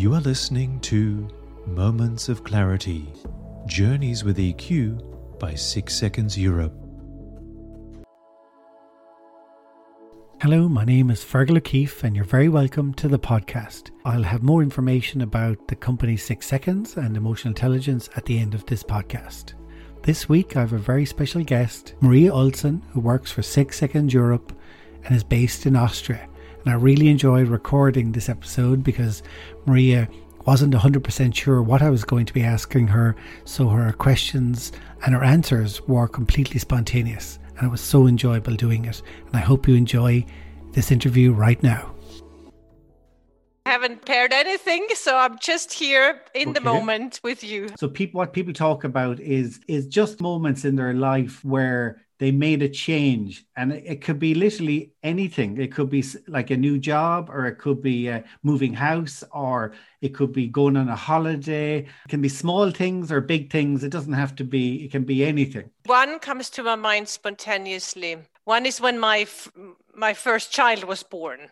You are listening to Moments of Clarity Journeys with EQ by 6 Seconds Europe. Hello, my name is Fergal O'Keefe, and you're very welcome to the podcast. I'll have more information about the company Six Seconds and emotional intelligence at the end of this podcast. This week, I have a very special guest, Maria Olsen, who works for Six Seconds Europe and is based in Austria. And I really enjoyed recording this episode because Maria wasn't 100% sure what I was going to be asking her, so her questions and her answers were completely spontaneous. And it was so enjoyable doing it. And I hope you enjoy this interview right now. I haven't paired anything, so I'm just here in the moment with you. So people what people talk about is is just moments in their life where they made a change. And it could be literally anything. It could be like a new job or it could be uh, moving house or it could be going on a holiday. It can be small things or big things. It doesn't have to be it can be anything. One comes to my mind spontaneously. One is when my my first child was born.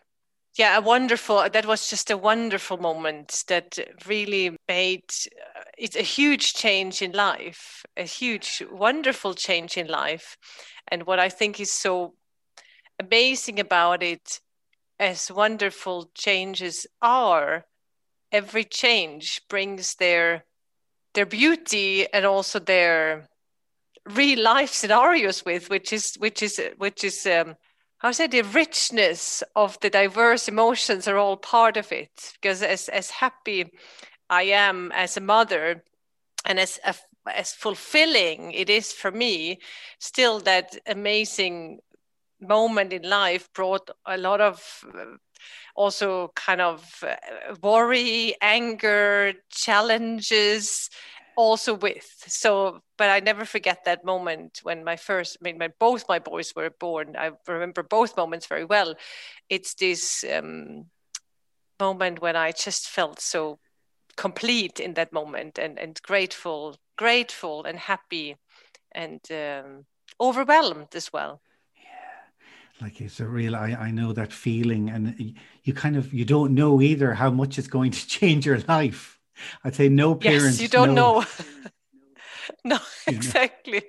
Yeah a wonderful that was just a wonderful moment that really made it's a huge change in life a huge wonderful change in life. And what i think is so amazing about it as wonderful changes are every change brings their their beauty and also their real life scenarios with which is which is which is um, how say the richness of the diverse emotions are all part of it. Because as as happy i am as a mother and as as fulfilling it is for me still that amazing moment in life brought a lot of uh, also kind of uh, worry anger challenges also with. So, but I never forget that moment when my first, I mean, my, both my boys were born. I remember both moments very well. It's this um, moment when I just felt so complete in that moment and, and grateful, grateful and happy and um, overwhelmed as well Yeah. like it's a real I, I know that feeling and you kind of you don't know either how much it's going to change your life I'd say no parents. Yes, you don't know. know. no, exactly.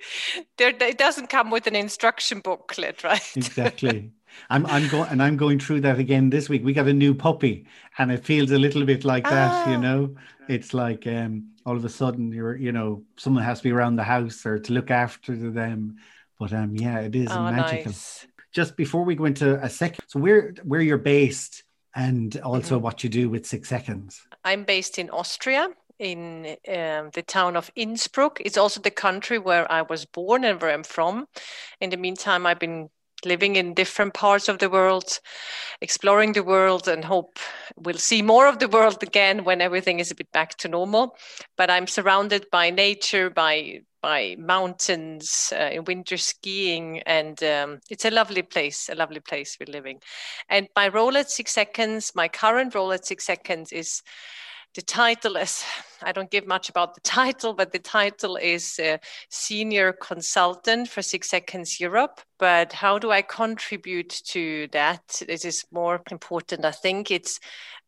There, it doesn't come with an instruction booklet, right? exactly. I'm, I'm going, and I'm going through that again this week. We got a new puppy, and it feels a little bit like that. You ah. know, it's like um, all of a sudden you're, you know, someone has to be around the house or to look after them. But um, yeah, it is oh, magical. Nice. Just before we go into a second, so where where you're based, and also mm-hmm. what you do with Six Seconds. I'm based in Austria, in um, the town of Innsbruck. It's also the country where I was born and where I'm from. In the meantime, I've been living in different parts of the world, exploring the world, and hope we'll see more of the world again when everything is a bit back to normal. But I'm surrounded by nature, by by mountains uh, in winter skiing and um, it's a lovely place a lovely place we're living and my role at six seconds my current role at six seconds is the title is i don't give much about the title but the title is uh, senior consultant for six seconds europe but how do i contribute to that this is more important i think it's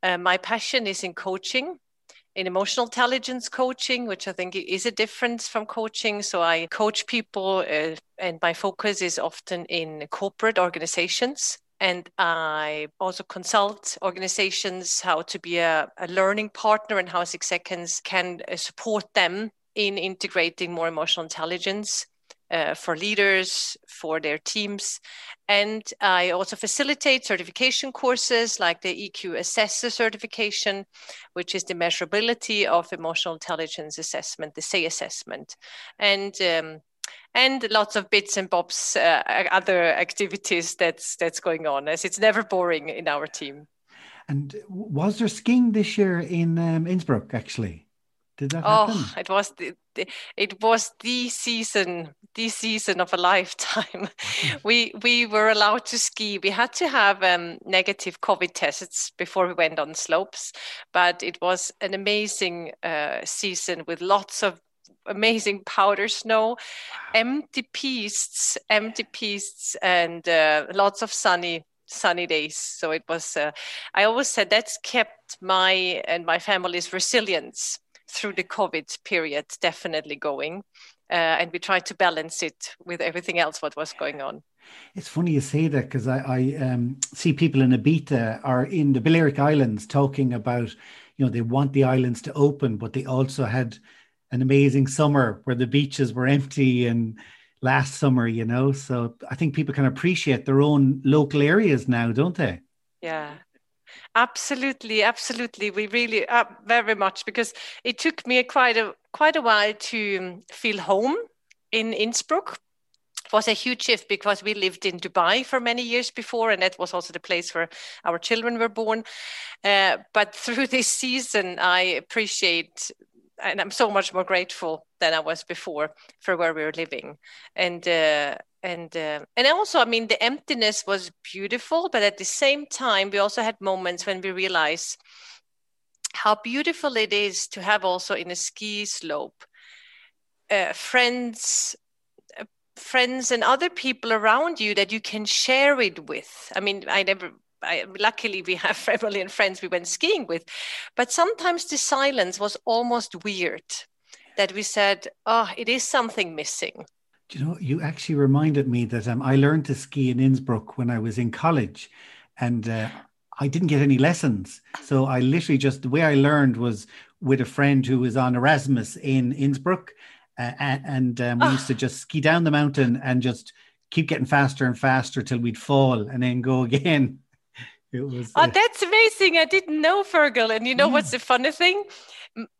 uh, my passion is in coaching in emotional intelligence coaching, which I think is a difference from coaching. So I coach people, uh, and my focus is often in corporate organizations. And I also consult organizations how to be a, a learning partner and how Six Seconds can uh, support them in integrating more emotional intelligence uh, for leaders, for their teams. And I also facilitate certification courses like the EQ Assessor certification, which is the measurability of emotional intelligence assessment, the SEI assessment. And um, and lots of bits and bobs, uh, other activities that's that's going on. As it's never boring in our team. And was there skiing this year in um, Innsbruck? Actually, did that oh, happen? it was the, the, it was the season, the season of a lifetime. we we were allowed to ski. We had to have um, negative COVID tests before we went on slopes, but it was an amazing uh, season with lots of amazing powder snow, empty pistes, empty pistes, and uh, lots of sunny sunny days. So it was. Uh, I always said that's kept my and my family's resilience through the COVID period definitely going, uh, and we tried to balance it with everything else what was going on. It's funny you say that because I, I um, see people in Ibiza or in the Balearic Islands talking about, you know, they want the islands to open, but they also had an amazing summer where the beaches were empty and last summer, you know. So I think people can appreciate their own local areas now, don't they? Yeah, absolutely absolutely we really uh, very much because it took me quite a quite a while to feel home in innsbruck was a huge shift because we lived in Dubai for many years before, and that was also the place where our children were born. Uh, but through this season, I appreciate and I'm so much more grateful than I was before for where we were living. And uh, and uh, and also, I mean, the emptiness was beautiful, but at the same time, we also had moments when we realized how beautiful it is to have also in a ski slope uh, friends friends and other people around you that you can share it with. I mean, I never I, luckily we have family and friends we went skiing with. But sometimes the silence was almost weird that we said oh it is something missing. Do you know you actually reminded me that um, i learned to ski in innsbruck when i was in college and uh, i didn't get any lessons. So i literally just the way i learned was with a friend who was on erasmus in innsbruck uh, and um, we used to just ski down the mountain and just keep getting faster and faster till we'd fall and then go again. It was. Oh, that's amazing! I didn't know Fergal. And you know yeah. what's the funny thing?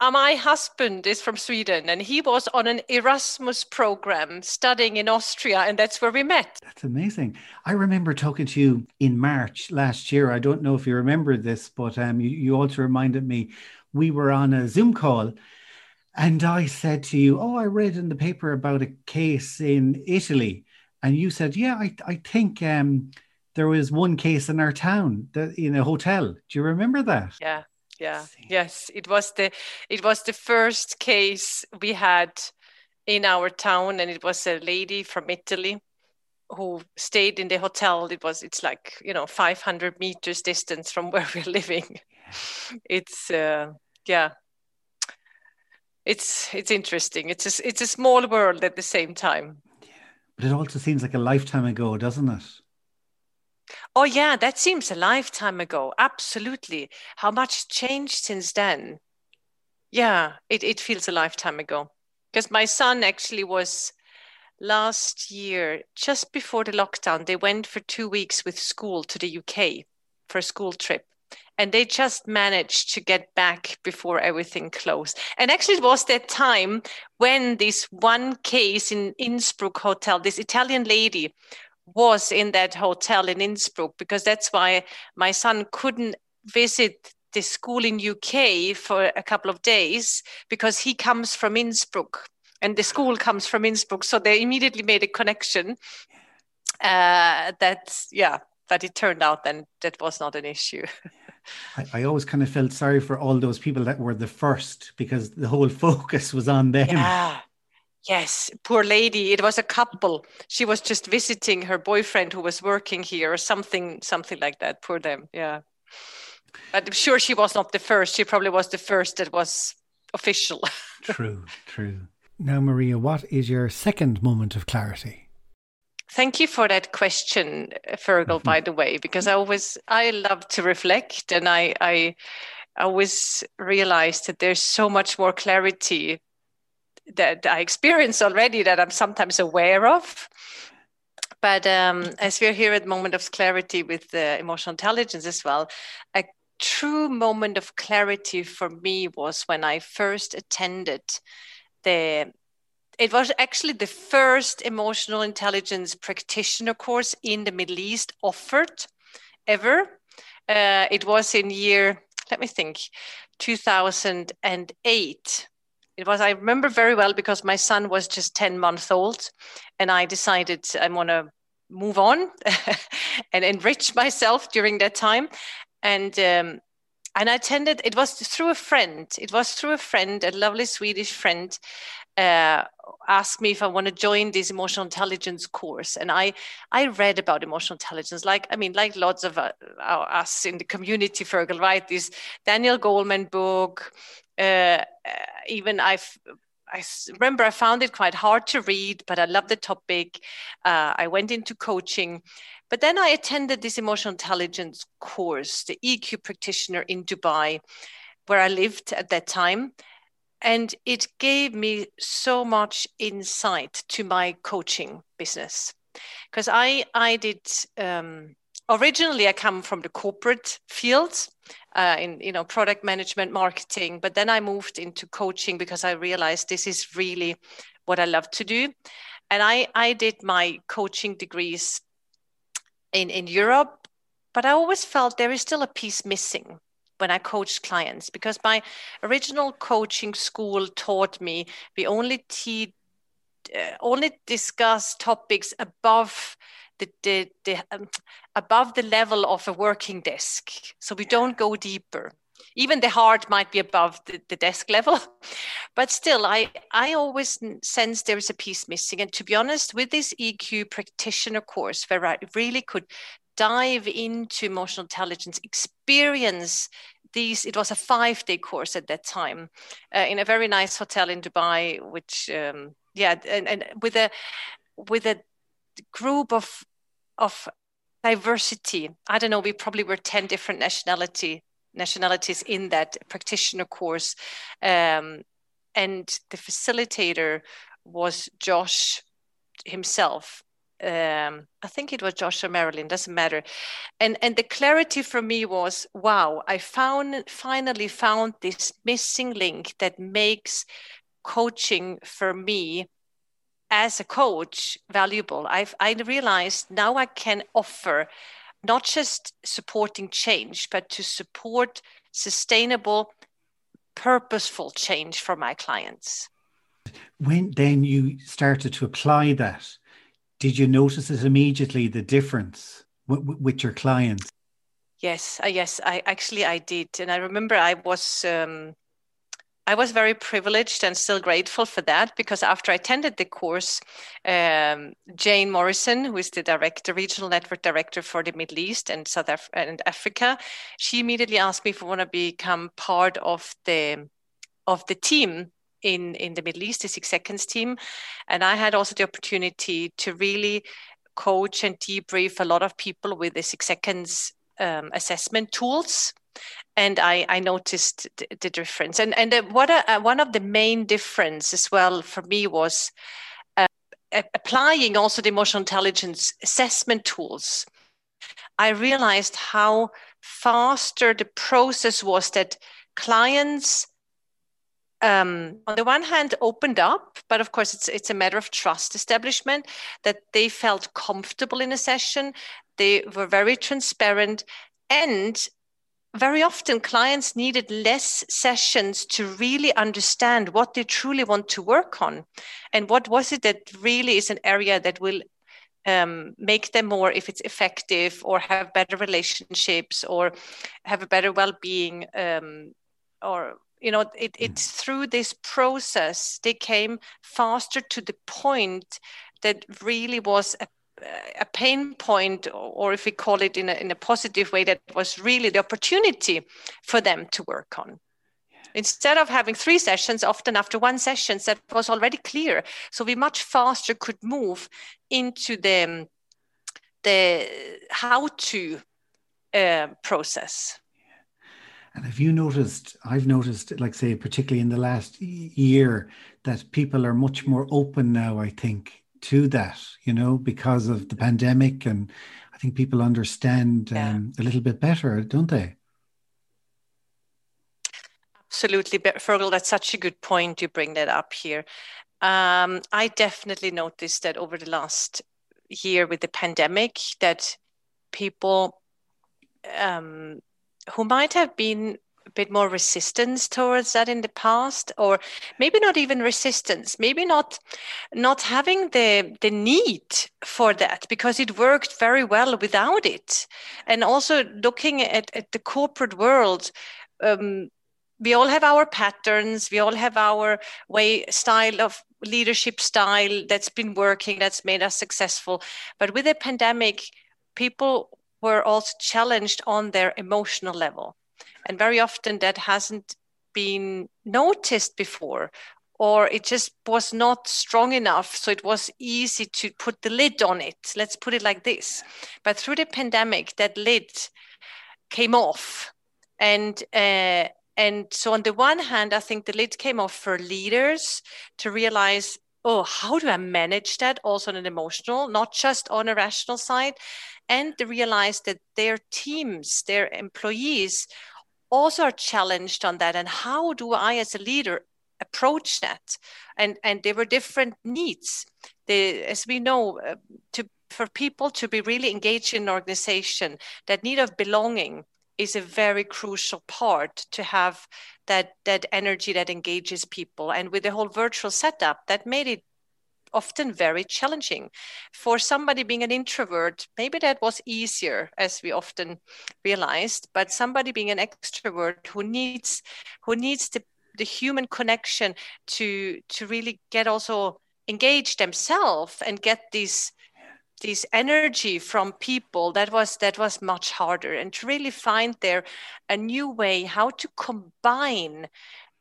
Uh, my husband is from Sweden, and he was on an Erasmus program studying in Austria, and that's where we met. That's amazing. I remember talking to you in March last year. I don't know if you remember this, but um, you, you also reminded me we were on a Zoom call and I said to you, Oh, I read in the paper about a case in Italy. And you said, Yeah, I, I think um, there was one case in our town that, in a hotel. Do you remember that? Yeah. Yeah. Yes. It was the it was the first case we had in our town, and it was a lady from Italy who stayed in the hotel. It was it's like, you know, 500 meters distance from where we're living. It's uh yeah it's it's interesting. It's a, it's a small world at the same time. Yeah, but it also seems like a lifetime ago, doesn't it? Oh yeah, that seems a lifetime ago. Absolutely. How much changed since then? Yeah, it, it feels a lifetime ago. Because my son actually was last year, just before the lockdown, they went for two weeks with school to the UK for a school trip and they just managed to get back before everything closed. And actually, it was that time when this one case in Innsbruck hotel, this Italian lady was in that hotel in Innsbruck, because that's why my son couldn't visit the school in UK for a couple of days because he comes from Innsbruck and the school comes from Innsbruck. So they immediately made a connection. Uh, that yeah, but it turned out then that was not an issue. I, I, always kind of felt sorry for all those people that were the first because the whole focus was on them. Yeah. Yes, poor lady. It was a couple. She was just visiting her boyfriend who was working here or something, something like that. Poor them. Yeah. But I'm sure she was not the first. She probably was the first that was official. true, true. Now, Maria, what is your second moment of clarity? Thank you for that question, Fergal, mm-hmm. by the way, because I always I love to reflect and I I always realize that there's so much more clarity that I experience already that I'm sometimes aware of. But um, as we're here at Moment of Clarity with uh, emotional intelligence as well, a true moment of clarity for me was when I first attended the it was actually the first emotional intelligence practitioner course in the Middle East offered ever. Uh, it was in year, let me think, 2008. It was, I remember very well because my son was just 10 months old and I decided I want to move on and enrich myself during that time. And um, and I attended, it was through a friend. It was through a friend, a lovely Swedish friend uh, asked me if I want to join this emotional intelligence course, and I I read about emotional intelligence, like I mean, like lots of uh, us in the community, Fergal, right? This Daniel Goleman book. Uh, uh even I've I remember I found it quite hard to read, but I love the topic. Uh, I went into coaching, but then I attended this emotional intelligence course, the EQ practitioner in Dubai, where I lived at that time. And it gave me so much insight to my coaching business. Because I, I did, um, originally, I come from the corporate field. Uh, in you know product management marketing but then i moved into coaching because i realized this is really what i love to do and i i did my coaching degrees in in europe but i always felt there is still a piece missing when I coached clients because my original coaching school taught me we only te- uh, only discuss topics above the, the, the um, above the level of a working desk. So we don't go deeper. Even the heart might be above the, the desk level but still i i always sense there is a piece missing. And to be honest with this eq practitioner course where i really could dive into emotional intelligence experience these it was a five day course at that time uh, in a very nice hotel in dubai which um, yeah and, and with a with a group of of diversity. I don't know we probably were 10 different nationality nationalities in that practitioner course um, and the facilitator was josh himself um, I think it was Josh or Marilyn, doesn't matter. And and the clarity for me was, wow, I found finally found this missing link that makes coaching for me as a coach valuable. I've I realized now I can offer not just supporting change, but to support sustainable, purposeful change for my clients. When then you started to apply that, did you notice it immediately the difference w- with your clients? Yes, uh, yes, I actually I did, and I remember I was um, I was very privileged and still grateful for that because after I attended the course, um, Jane Morrison, who is the director, regional network director for the Middle East and South Af- and Africa, she immediately asked me if I want to become part of the of the team in in the Middle East, the Six Seconds team, and I had also the opportunity to really coach and debrief a lot of people with the Six Seconds um, assessment tools. And I, I noticed the, the difference. And and uh, what a, uh, one of the main difference as well for me was uh, applying also the emotional intelligence assessment tools. I realized how faster the process was that clients um, on the one hand opened up but of course it's it's a matter of trust establishment that they felt comfortable in a session. They were very transparent and very often clients needed less sessions to really understand what they truly want to work on and what was it that really is an area that will um, make them more if it's effective or have better relationships or have a better well-being um, or you know it, it's through this process they came faster to the point that really was a, a pain point or if we call it in a, in a positive way that was really the opportunity for them to work on. Instead of having three sessions often after one session that was already clear. So we much faster could move into the the how to uh, process and have you noticed, I've noticed, like say, particularly in the last year, that people are much more open now, I think, to that, you know, because of the pandemic. And I think people understand yeah. um, a little bit better, don't they? Absolutely, Fergal. That's such a good point. You bring that up here. Um, I definitely noticed that over the last year with the pandemic, that people um, who might have been a bit more resistance towards that in the past or maybe not even resistance maybe not not having the the need for that because it worked very well without it. And also looking at, at the corporate world um, we all have our patterns we all have our way style of leadership style that's been working that's made us successful. But with the pandemic people were also challenged on their emotional level. And very often that hasn't been noticed before or it just was not strong enough so it was easy to put the lid on it. Let's put it like this. But through the pandemic that lid came off. And uh, and so on the one hand i think the lid came off for leaders to realize oh how do i manage that? Also on an emotional not just on a rational side and they realize that their teams their employees also are challenged on that. And how do i as a leader approach that? And and there were different needs. The, as we know uh, to for people to be really engaged in an organization that need of belonging is a very crucial part to have that that energy that engages people. And with the whole virtual setup that made it often very challenging. For somebody being an introvert maybe that was easier as we often realized but somebody being an extrovert who needs who needs the, the human connection to to really get also engaged themselves and get these this energy from people that was that was much harder. And to really find there a new way how to combine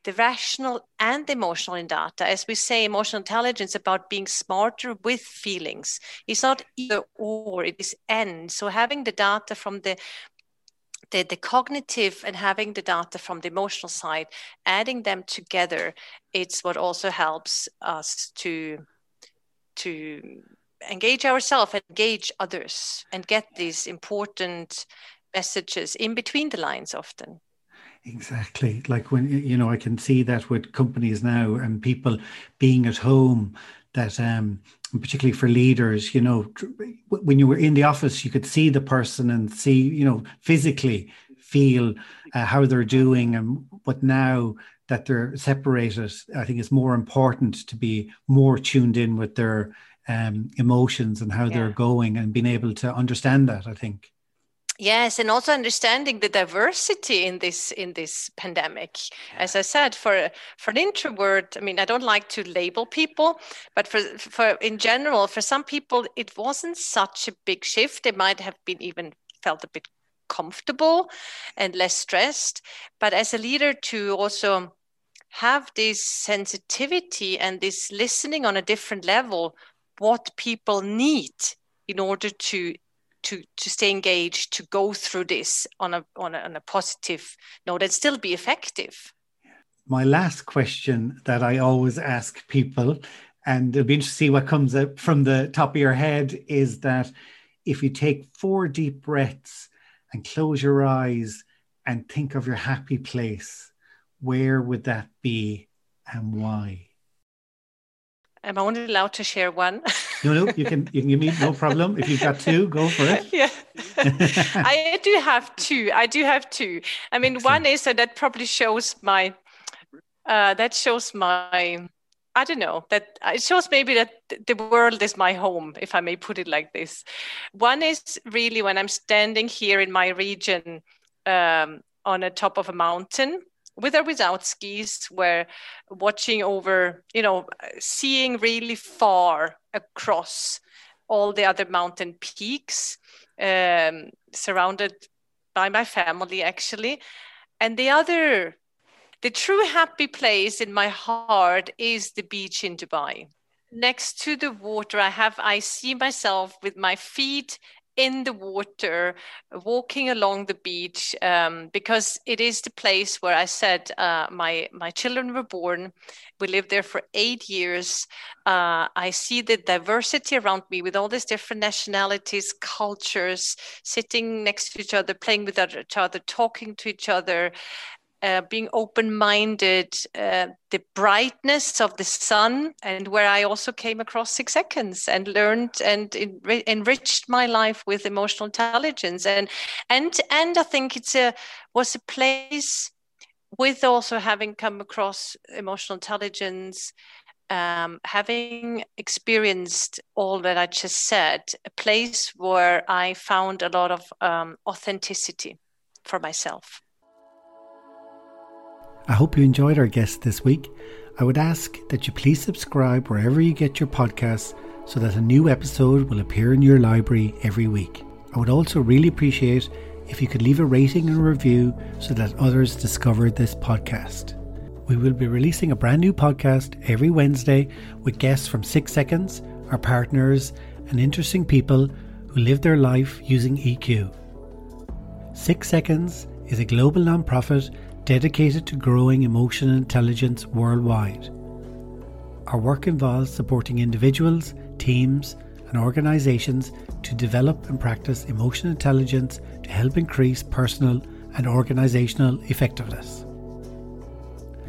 the rational and the emotional in data. As we say emotional intelligence about being smarter with feelings. It's not either or it is and so having the data from the the, the cognitive and having the data from the emotional side adding them together it's what also helps us to to engage ourselves, engage others, and get these important messages in between the lines often. Exactly. Like when, you know, I can see that with companies now and people being at home, that, um, particularly for leaders, you know, when you were in the office, you could see the person and see, you know, physically feel uh, how they're doing. And but now that they're separated, I think it's more important to be more tuned in with their um, emotions and how yeah. they're going and being able to understand that i think yes and also understanding the diversity in this in this pandemic. As i said for for an introvert i mean i don't like to label people but for for in general for some people it wasn't such a big shift. They might have been even felt a bit comfortable and less stressed. But as a leader to also have this sensitivity and this listening on a different level what people need in order to to to stay engaged to go through this on a on a, on a positive note and still be effective my last question that i always ask people and it'll be interesting to see what comes up from the top of your head is that if you take four deep breaths and close your eyes and think of your happy place where would that be and why Am I only allowed to share one? no, no, you can you can give me no problem. If you've got two, go for it. Yeah. I do have two. I do have two. I mean, Excellent. one is that that probably shows my uh, that shows my I don't know that it shows maybe that the world is my home, if I may put it like this. One is really when I'm standing here in my region um, on the top of a mountain with or without skis where watching over you know seeing really far across all the other mountain peaks um, surrounded by my family actually. And the other the true happy place in my heart is the beach in dubai. Next to the water i have i see myself with my feet in the water, walking along the beach, um, because it is the place where I said uh, my my children were born. We lived there for eight years. Uh, I see the diversity around me with all these different nationalities, cultures, sitting next to each other, playing with each other, talking to each other, uh, being open minded, uh, the brightness of the sun, and where I also came across six seconds and learned and enri- enriched my life with emotional intelligence. And and and I think it's a was a place with also having come across emotional intelligence. Um, having experienced all that I just said, a place where I found a lot of um, authenticity for myself. I hope you enjoyed our guest this week. I would ask that you please subscribe wherever you get your podcasts so that a new episode will appear in your library every week. I would also really appreciate if you could leave a rating and review so that others discover this podcast. We will be releasing a brand new podcast every Wednesday with guests from Six Seconds, our partners, and interesting people who live their life using EQ. Six Seconds is a global nonprofit dedicated to growing emotional intelligence worldwide. Our work involves supporting individuals, teams, and organizations to develop and practice emotional intelligence to help increase personal and organizational effectiveness.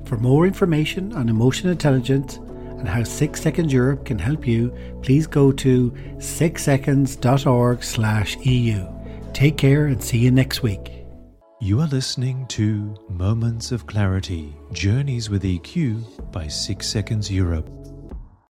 For more information on emotional intelligence and how 6 Seconds Europe can help you, please go to 6seconds.org/eu. Take care and see you next week. You are listening to Moments of Clarity Journeys with EQ by 6 Seconds Europe.